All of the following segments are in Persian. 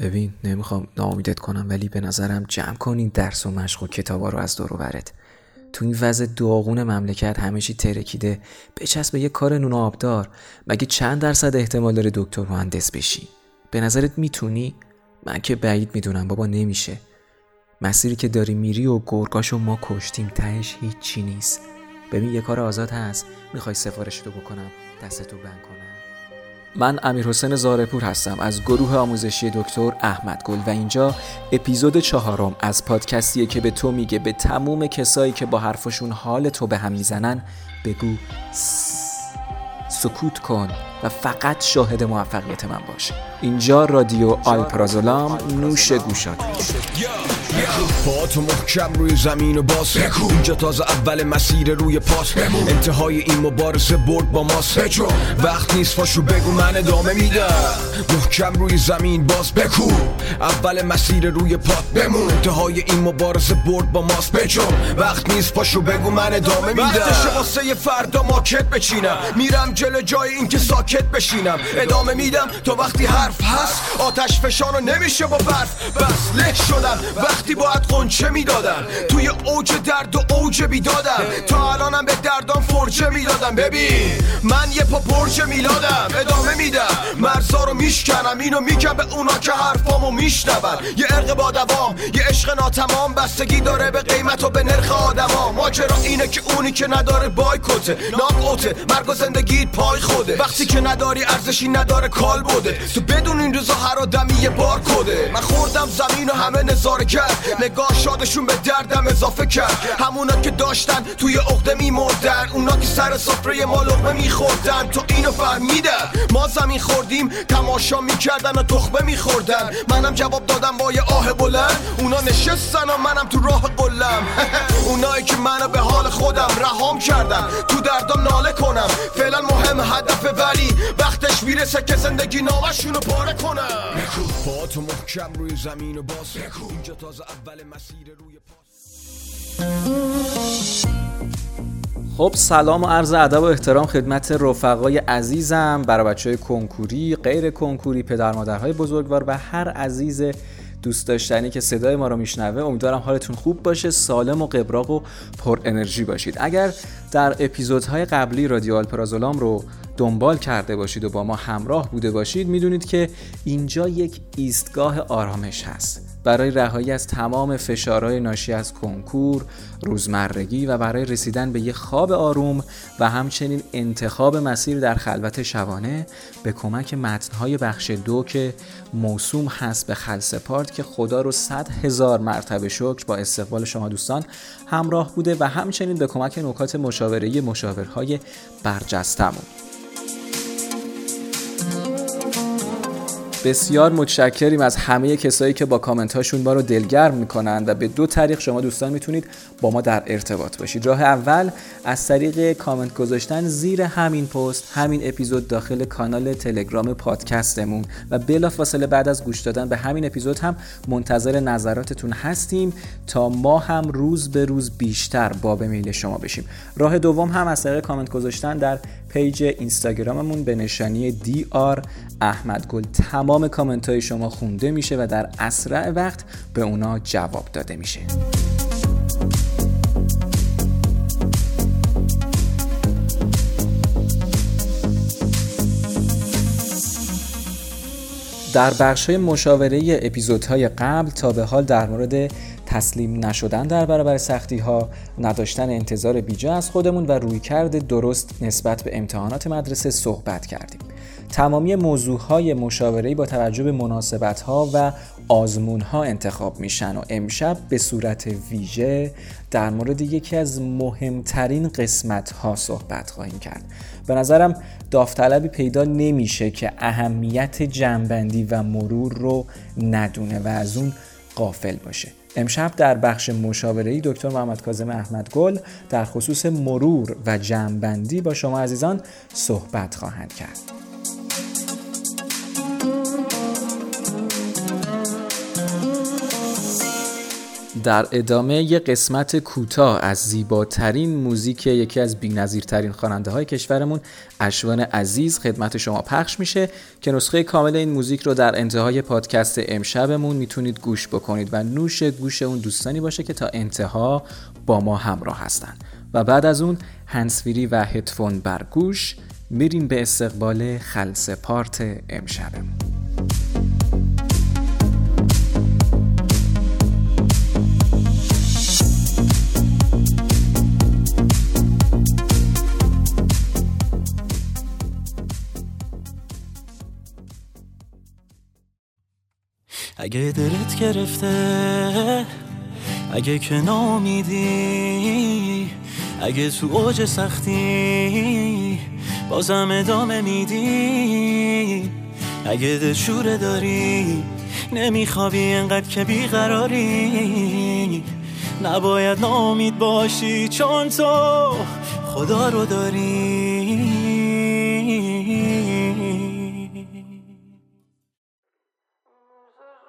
ببین نمی‌خوام ناامیدت کنم ولی به نظرم جمع کن این درس و مشق و کتابا رو از دور برت. تو این وضع داغون مملکت چی ترکیده بچسب به یه کار نون آبدار. مگه چند درصد احتمال داره دکتر مهندس بشی؟ به نظرت می‌تونی؟ من که بعید می‌دونم بابا نمیشه. مسیری که داری میری و گرگاشو ما کشتیم تهش هیچی نیست. ببین یه کار آزاد هست. می‌خوای سفارش رو بکنم دستتو بند کنم. من امیر حسین زارپور هستم از گروه آموزشی دکتر احمد گل و اینجا اپیزود چهارم از پادکستیه که به تو میگه به تموم کسایی که با حرفشون حال تو به هم می‌زنن بگو سکوت کن و فقط شاهد موفقیت من باشه اینجا رادیو آلپرازولام نوش گوشات. با تو محکم روی زمین و باز. اینجا تازه اول مسیر روی پاس. انتهای این مبارزه برد با ماست. وقت نیست پاشو بگو من ادامه میدم. محکم روی زمین باز. بکو اول مسیر روی پات بمون. انتهای این مبارزه برد با ماست. بجون وقت نیست پاشو بگو من ادامه میدم. وقتش واسه فردا ماکت بچینم. میرم جلو جای اینکه ساکت بشینم. ادامه میدم. تو وقتی حرف هست آتش فشانو نمیشه با برف. بس له شدم. وقتی باید قنچه می‌دادم توی اوج درد و اوج بیدادم تا الانم به دردان فرچه می‌دادم ببین من یه پا پرچه میلادم. ادامه میدم. مرزا رو میشکنم. اینو میگم به اونا که حرفامو میشنون. یه ارق با دوام یه عشق ناتمام. بستگی داره به قیمت و به نرخ آدما. ماجرا اینه که اونی که نداره بایکوته. ناک مرگ و زندگیت پای خوده. وقتی که نداری ارزشی نداره کال بوده. تو بدون این روزا هر آدمی یه بار کده. من خوردم زمین و همه نظاره کرد نگاه شادشون به دردم اضافه کرد. همونا که داشتن توی عقده میمردن. اونا که سر سفره ما لقمه میخوردن. تو اینو فهمیدن ما زمین خوردیم تماشا می‌کردن و تخمه میخوردن. منم جواب دادم با یه آه بلند. اونا نشستن و منم تو راه قلم اونایی که منو به حال خودم رهام کردن. تو دردم ناله کنم. فعلا مهم هدف ولی وقتش می‌رسه که زندگی نامشونو پاره کنم با تو محکم روی زمین و باز. اینجا تازه اول مسیر روی خب سلام و عرض ادب و احترام خدمت رفقای عزیزم برای بچه های کنکوری غیر کنکوری پدر مادرهای بزرگوار و هر عزیز دوست داشتنی که صدای ما رو میشنوه. امیدوارم حالتون خوب باشه سالم و قبراق و پر انرژی باشید. اگر در اپیزودهای قبلی رادیو آلپرازولام رو دنبال کرده باشید و با ما همراه بوده باشید می‌دونید که اینجا یک ایستگاه آرامش هست. برای رهایی از تمام فشارهای ناشی از کنکور، روزمرگی و برای رسیدن به یک خواب آروم و همچنین انتخاب مسیر در خلوت شبانه به کمک متنهای بخش دو که موسوم هست به خلصپارت که خدا رو صد هزار مرتبه شکر با استقبال شما دوستان همراه بوده و همچنین به کمک نکات مشاورهی مشاورهای برجستمون بسیار متشکریم از همه کسایی که با کامنت هاشون ما رو دلگرم می‌کنند و به دو طریق شما دوستان می‌تونید با ما در ارتباط باشید. راه اول از طریق کامنت گذاشتن زیر همین پست همین اپیزود داخل کانال تلگرام پادکستمون و بلافاصله بعد از گوش دادن به همین اپیزود هم منتظر نظراتتون هستیم تا ما هم روز به روز بیشتر باب میل شما بشیم. راه دوم هم از طریق کامنت گذاشتن در page اینستاگراممون به نشانی D R احمد گل تمام کامنت های شما خونده میشه و در اسرع وقت به اونا جواب داده میشه. در بخش های مشاوره اپیزودهای قبل تا به حال در مورد تسلیم نشدن در برابر سختی ها نداشتن انتظار بیجا از خودمون و رویکرد درست نسبت به امتحانات مدرسه صحبت کردیم. تمامی موضوع های مشاوره‌ای با توجه به مناسبت ها و آزمون ها انتخاب میشن و امشب به صورت ویژه در مورد یکی از مهمترین قسمت ها صحبت خواهیم کرد. به نظرم داوطلبی پیدا نمیشه که اهمیت جنبندی و مرور رو ندونه و از اون قافل باشه. امشب در بخش مشاوره‌ای دکتر محمد کاظم احمد گل در خصوص مرور و جمعبندی با شما عزیزان صحبت خواهند کرد. در ادامه یه قسمت کوتاه از زیباترین موزیک یکی از بی‌نظیرترین خواننده های کشورمون اشوان عزیز خدمت شما پخش میشه که نسخه کامل این موزیک رو در انتهای پادکست امشبمون می‌تونید گوش بکنید و نوش گوش اون دوستانی باشه که تا انتها با ما همراه هستن. و بعد از اون هنسفیری و هدفون بر گوش میریم به استقبال خلص پارت امشبمون. اگه دلت گرفته اگه که نامیدی اگه تو اوج سختی بازم ادامه میدی. اگه دلشوره داری نمیخوابی انقدر که بیقراری. نباید نامید باشی چون تو خدا رو داری.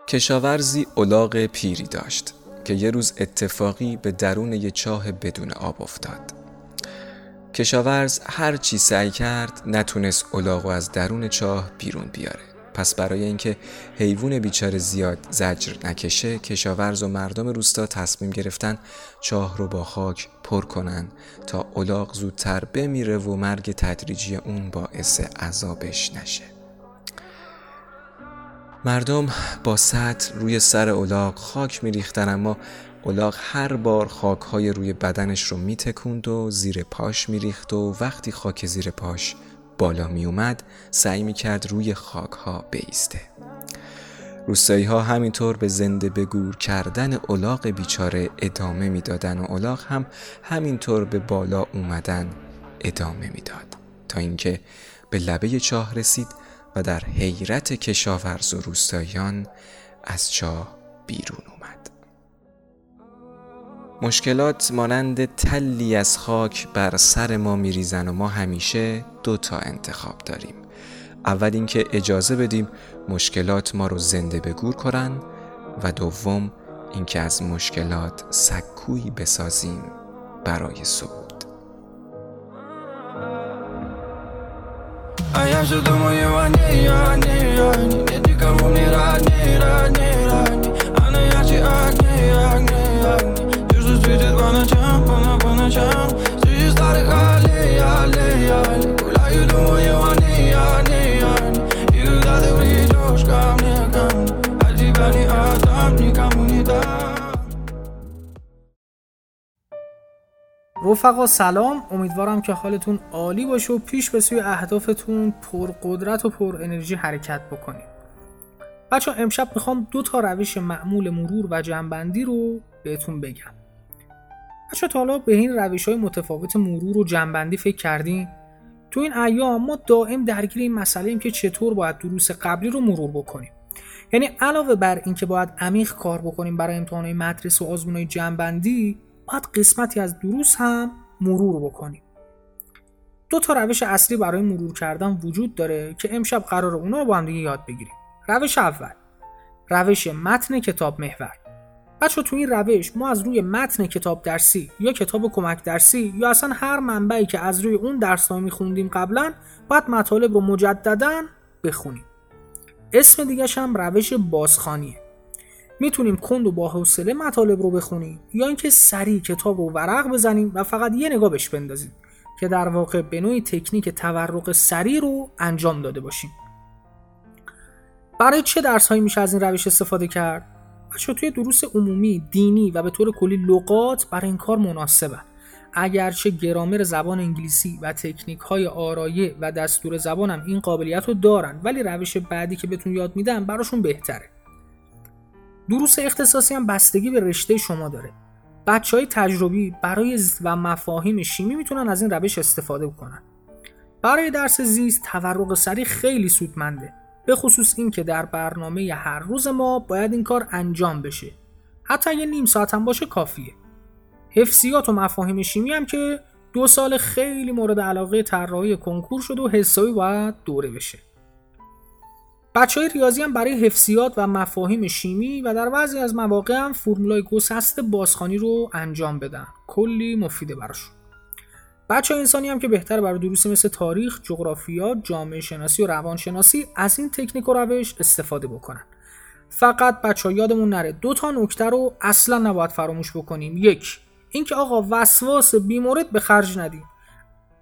کشاورزی اولاغ پیری داشت که یه روز اتفاقی به درون یه چاه بدون آب افتاد. کشاورز هر چی سعی کرد نتونست اولاغ از درون چاه بیرون بیاره. پس برای اینکه حیوان بیچاره زیاد زجر نکشه کشاورز و مردم روستا تصمیم گرفتن چاه رو با خاک پر کنن تا اولاغ زودتر بمیره و مرگ تدریجی اون باعث عذابش نشه. مردم با سطل روی سر اولاغ خاک میریختن اما اولاغ هر بار خاک های روی بدنش رو میتکوند و زیر پاش میریخت و وقتی خاک زیر پاش بالا میومد سعی می‌کرد روی خاک ها بیسته. روستایی ها همینطور به زنده بگور کردن اولاغ بیچاره ادامه می‌دادن و اولاغ هم همینطور به بالا اومدن ادامه می‌داد. تا اینکه به لبه چاه رسید در حیرت کشاورز و روستاییان از چاه بیرون اومد. مشکلات مانند تلی از خاک بر سر ما میریزن و ما همیشه دو تا انتخاب داریم. اول اینکه اجازه بدیم مشکلات ما رو زنده بگور کنن و دوم اینکه از مشکلات سکویی بسازیم برای صبح. Ja się думаю о ней, о ней, о ней. Нет никого мне родней, родней, родней Она ярче огней, огней, огней. Южно светит по ночам, по, по ночам رفقا سلام. امیدوارم که حالتون عالی باشه و پیش به سوی اهدافتون پر قدرت و پر انرژی حرکت بکنید بچه امشب می‌خوام دو تا روش معمول مرور و جنبندی رو بهتون بگم. بچه تا حالا به این روش های متفاوت مرور و جنبندی فکر کردین؟ تو این ایام ما دائم درگیر این مسئله ایم که چطور باید دروس قبلی رو مرور بکنیم. یعنی علاوه بر اینکه باید عمیق کار بکنیم برای امتحانات مدرسه و آزمونهای جنبندی باید قسمتی از دروس هم مرور بکنیم. دو تا روش اصلی برای مرور کردن وجود داره که امشب قرار اونا رو با هم دیگه یاد بگیریم. روش اول. روش متن کتاب محور. بچه تو این روش ما از روی متن کتاب درسی یا کتاب کمک درسی یا اصلا هر منبعی که از روی اون درس ها میخوندیم قبلا باید مطالب رو مجددا بخونیم. اسم دیگه هم روش بازخانیه. می‌تونیم کند و با حوصله مطالب رو بخونیم یا اینکه سریع کتاب رو ورق بزنیم و فقط یه نگاه بهش بندازیم که در واقع به نوعی تکنیک تورق سریع رو انجام داده باشیم. برای چه درس هایی میشه از این روش استفاده کرد؟ بچه توی دروس عمومی دینی و به طور کلی لغات برای این کار مناسبه. اگرچه گرامر زبان انگلیسی و تکنیک های آرایه و دستور زبان هم این قابلیت رو دارن ولی روش بعدی که بهتون یاد میدم براشون بهتره. دروس اختصاصی هم بستگی به رشته شما داره. بچه های تجربی برای و مفاهیم شیمی می‌تونن از این روش استفاده کنن برای درس زیست تورق سریع خیلی سودمنده به خصوص این که در برنامه هر روز ما باید این کار انجام بشه. حتی اگه نیم ساعت هم باشه کافیه. حفظیات و مفاهیم شیمی هم که دو سال خیلی مورد علاقه طراحی کنکور شده و حسابی باید دوره بشه. بچه های ریاضی هم برای حفظیات و مفاهیم شیمی و در بعضی از مواقع هم فرمولای گسست بازخانی رو انجام بدن. کلی مفیده براشون. بچه های انسانی هم که بهتر برای دروسی مثل تاریخ، جغرافیا، جامعه شناسی و روانشناسی از این تکنیک و روش استفاده بکنن. فقط بچه یادمون نره دو تا نکته رو اصلا نباید فراموش بکنیم. یک اینکه آقا وسواس بیمورد به خرج ندیم.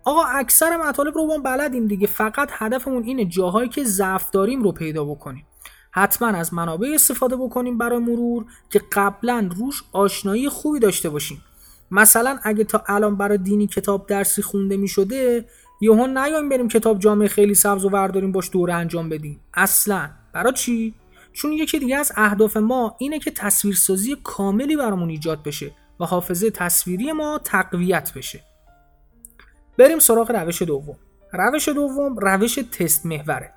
آقا اکثر مطالب رو با بلدیم دیگه. فقط هدفمون اینه جاهایی که ضعف داریم رو پیدا بکنیم. حتما از منابع استفاده بکنیم برای مرور که قبلا روش آشنایی خوبی داشته باشیم. مثلا اگه تا الان برای دینی کتاب درسی خونده می شده یهو نیایم بریم کتاب جامعه خیلی سبز و ورداریم باش دوره انجام بدیم. اصلا. برای چی؟ چون یکی دیگه از اهداف ما اینه که تصویرسازی کاملی برامون ایجاد بشه و حافظه تصویری ما تقویت بشه. بریم سراغ روش دوم. روش دوم روش تست محوره.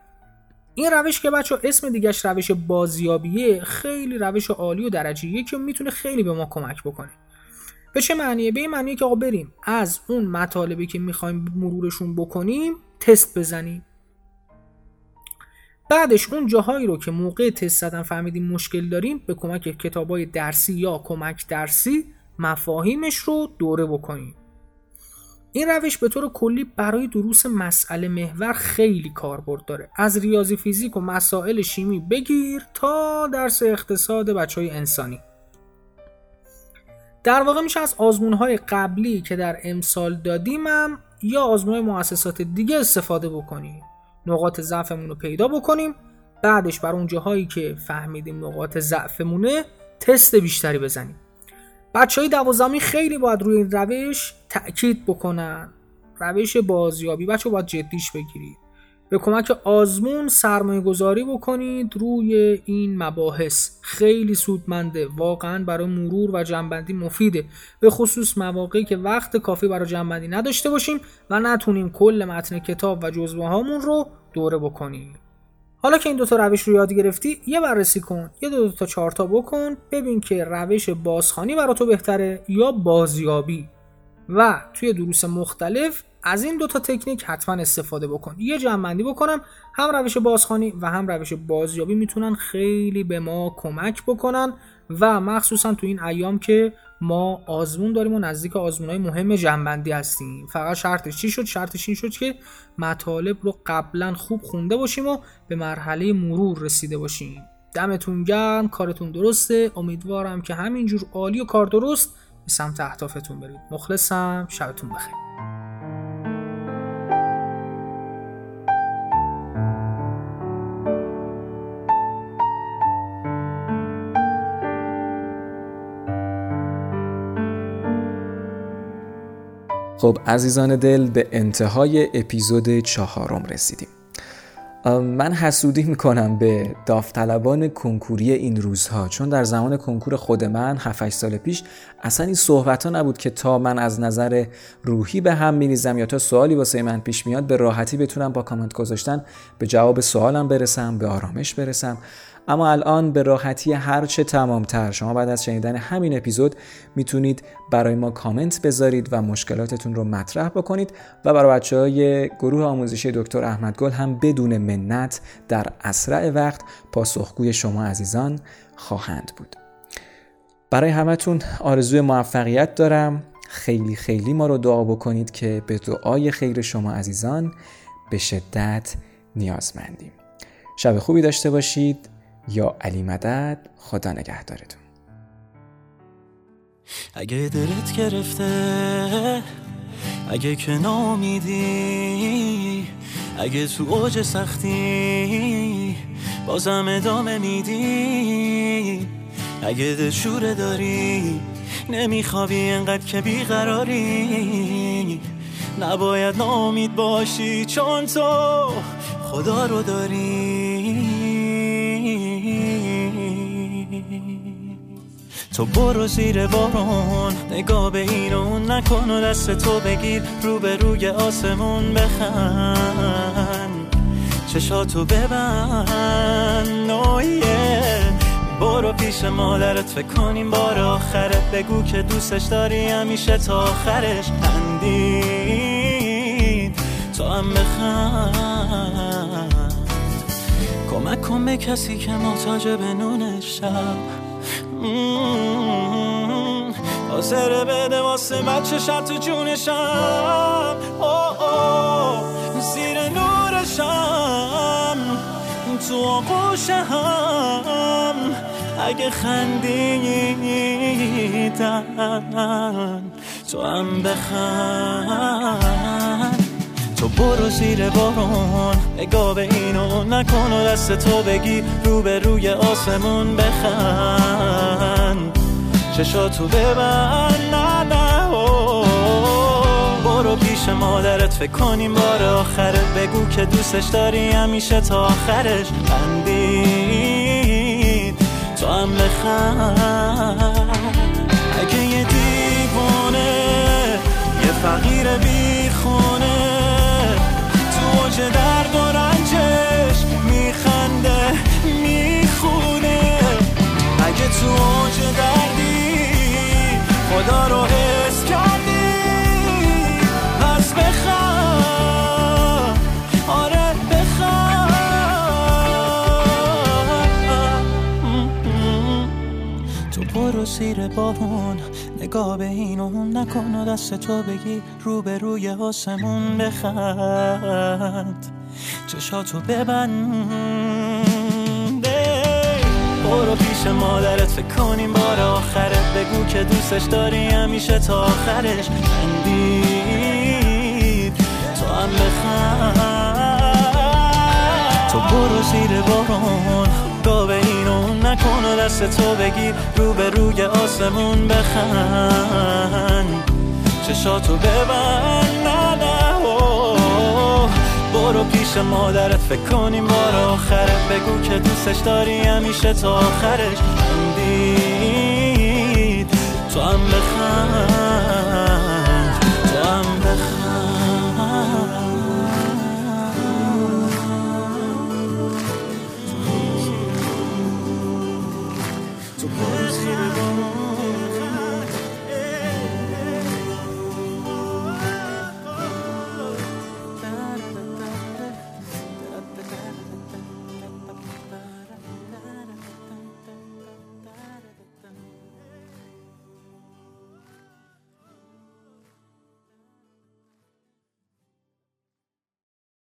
این روش که بچه اسم دیگهش روش بازیابیه خیلی روش عالی و درجه که می‌تونه خیلی به ما کمک بکنه. به چه معنیه؟ به این معنیه که آقا بریم از اون مطالبی که می‌خوایم مرورشون بکنیم تست بزنیم. بعدش اون جاهایی رو که موقع تست زدن فهمیدیم مشکل داریم به کمک کتابای درسی یا کمک درسی مفاهیمش رو دوره بکنیم. این روش به طور کلی برای دروس مسئله محور خیلی کاربرد داره. از ریاضی فیزیک و مسائل شیمی بگیر تا درس اقتصاد بچه های انسانی. در واقع میشه از آزمون های قبلی که در امسال دادیمم یا آزمون مؤسسات دیگه استفاده بکنیم. نقاط ضعفمون رو پیدا بکنیم. بعدش بر اون جاهایی که فهمیدیم نقاط ضعفمونه تست بیشتری بزنیم. بچه های دوازمی خیلی باید روی این روش تأکید بکنن. روش بازیابی. بچه باید جدیش بگیرید. به کمک آزمون سرمایه گذاری بکنید روی این مباحث. خیلی سودمنده. واقعا برای مرور و جنبندی مفیده. به خصوص مواقعی که وقت کافی برای جنبندی نداشته باشیم و نتونیم کل متن کتاب و جزوه هامون رو دوره بکنیم. حالا که این دوتا روش رو یاد گرفتی یه بررسی کن. یه دو, تا چارتا بکن. ببین که روش بازخانی برای تو بهتره یا بازیابی. و توی دروس مختلف از این دوتا تکنیک حتما استفاده بکن. یه جمعندی بکنم. هم روش بازخانی و هم روش بازیابی می‌تونن خیلی به ما کمک بکنن و مخصوصا تو این ایام که ما آزمون داریم و نزدیک آزمون های مهم جنبندی هستیم. فقط شرطش چی شد؟ شرطش این شد که مطالب رو قبلا خوب خونده باشیم و به مرحله مرور رسیده باشیم. دمتون گرم کارتون درسته. امیدوارم که همینجور عالی و کار درست به سمت اهدافتون برید. مخلصم. شبتون بخیر. خب عزیزان دل به انتهای اپیزود چهارم رسیدیم. من حسودی می‌کنم به داوطلبان کنکوری این روزها چون در زمان کنکور خود من 7 سال پیش اصلا این صحبت ها نبود که تا من از نظر روحی به هم میریزم یا تا سوالی واسه من پیش میاد به راحتی بتونم با کامنت گذاشتن به جواب سوالم برسم به آرامش برسم. اما الان به راحتی هرچه تمامتر. شما بعد از شنیدن همین اپیزود می‌تونید برای ما کامنت بذارید و مشکلاتتون رو مطرح بکنید و برای بچه های گروه آموزشی دکتر احمد گل هم بدون منت در اسرع وقت پاسخگوی شما عزیزان خواهند بود. برای همتون آرزوی موفقیت دارم. خیلی خیلی ما رو دعا بکنید که به دعای خیر شما عزیزان به شدت نیازمندیم. شب خوبی داشته باشید. یا علی مدد خدا نگهدارتون. اگه دلت گرفته اگه که نامیدی اگه تو اوج سختی بازم ادامه میدی. اگه دلشوره داری نمیخوابی انقدر که بیقراری نباید نامید باشی چون تو خدا رو داری. تو برو زیر بارون. نگاه به این نکن و دست تو بگیر. رو به روی آسمون بخند. چشاتو ببند. نویه برو پیش مادرت فکر کنیم بار آخرت. بگو که دوستش داری همیشه تا آخرش خندید. تو هم بخند. کمک نکن به کسی که محتاج به نون شب. حاضر بده واسه بچه شب تو جونشم زیر نورشم تو آغوش هم اگه خندیدن تو هم بخند. تو برو زیر بارون. نگاه به اینو نکن و دست تو بگی رو به روی آسمون بخند. چشاتو ببند. نه نه برو پیش مادرت فکر کنیم بار آخرت بگو که دوستش داری همیشه تا آخرش بندید تو هم بخند. اگه یه دیوانه یه فقیر بیخونه. تو اوج درد و رنجش میخنده می‌خونه. اگه تو اوج دردی خدا رو حس کردی. پس بخواه آره بخواه. تو برو زیر بارون نگاه به این اون نکن و دست تو بگی رو به روی آسمون بخند. چشاتو ببند برو پیش مادرت فکر کنیم بار آخرت. بگو که دوستش داری همیشه تا آخرش. بندید تو هم بخند. تو برو زیر بارون. نکن و دست تو بگیر رو به روی آسمون بخند. چشاتو ببند نه نه. برو پیش مادرت فکر کنیم بار آخرت. بگو که دوستش داری همیشه تا آخرش بندید تو هم بخند.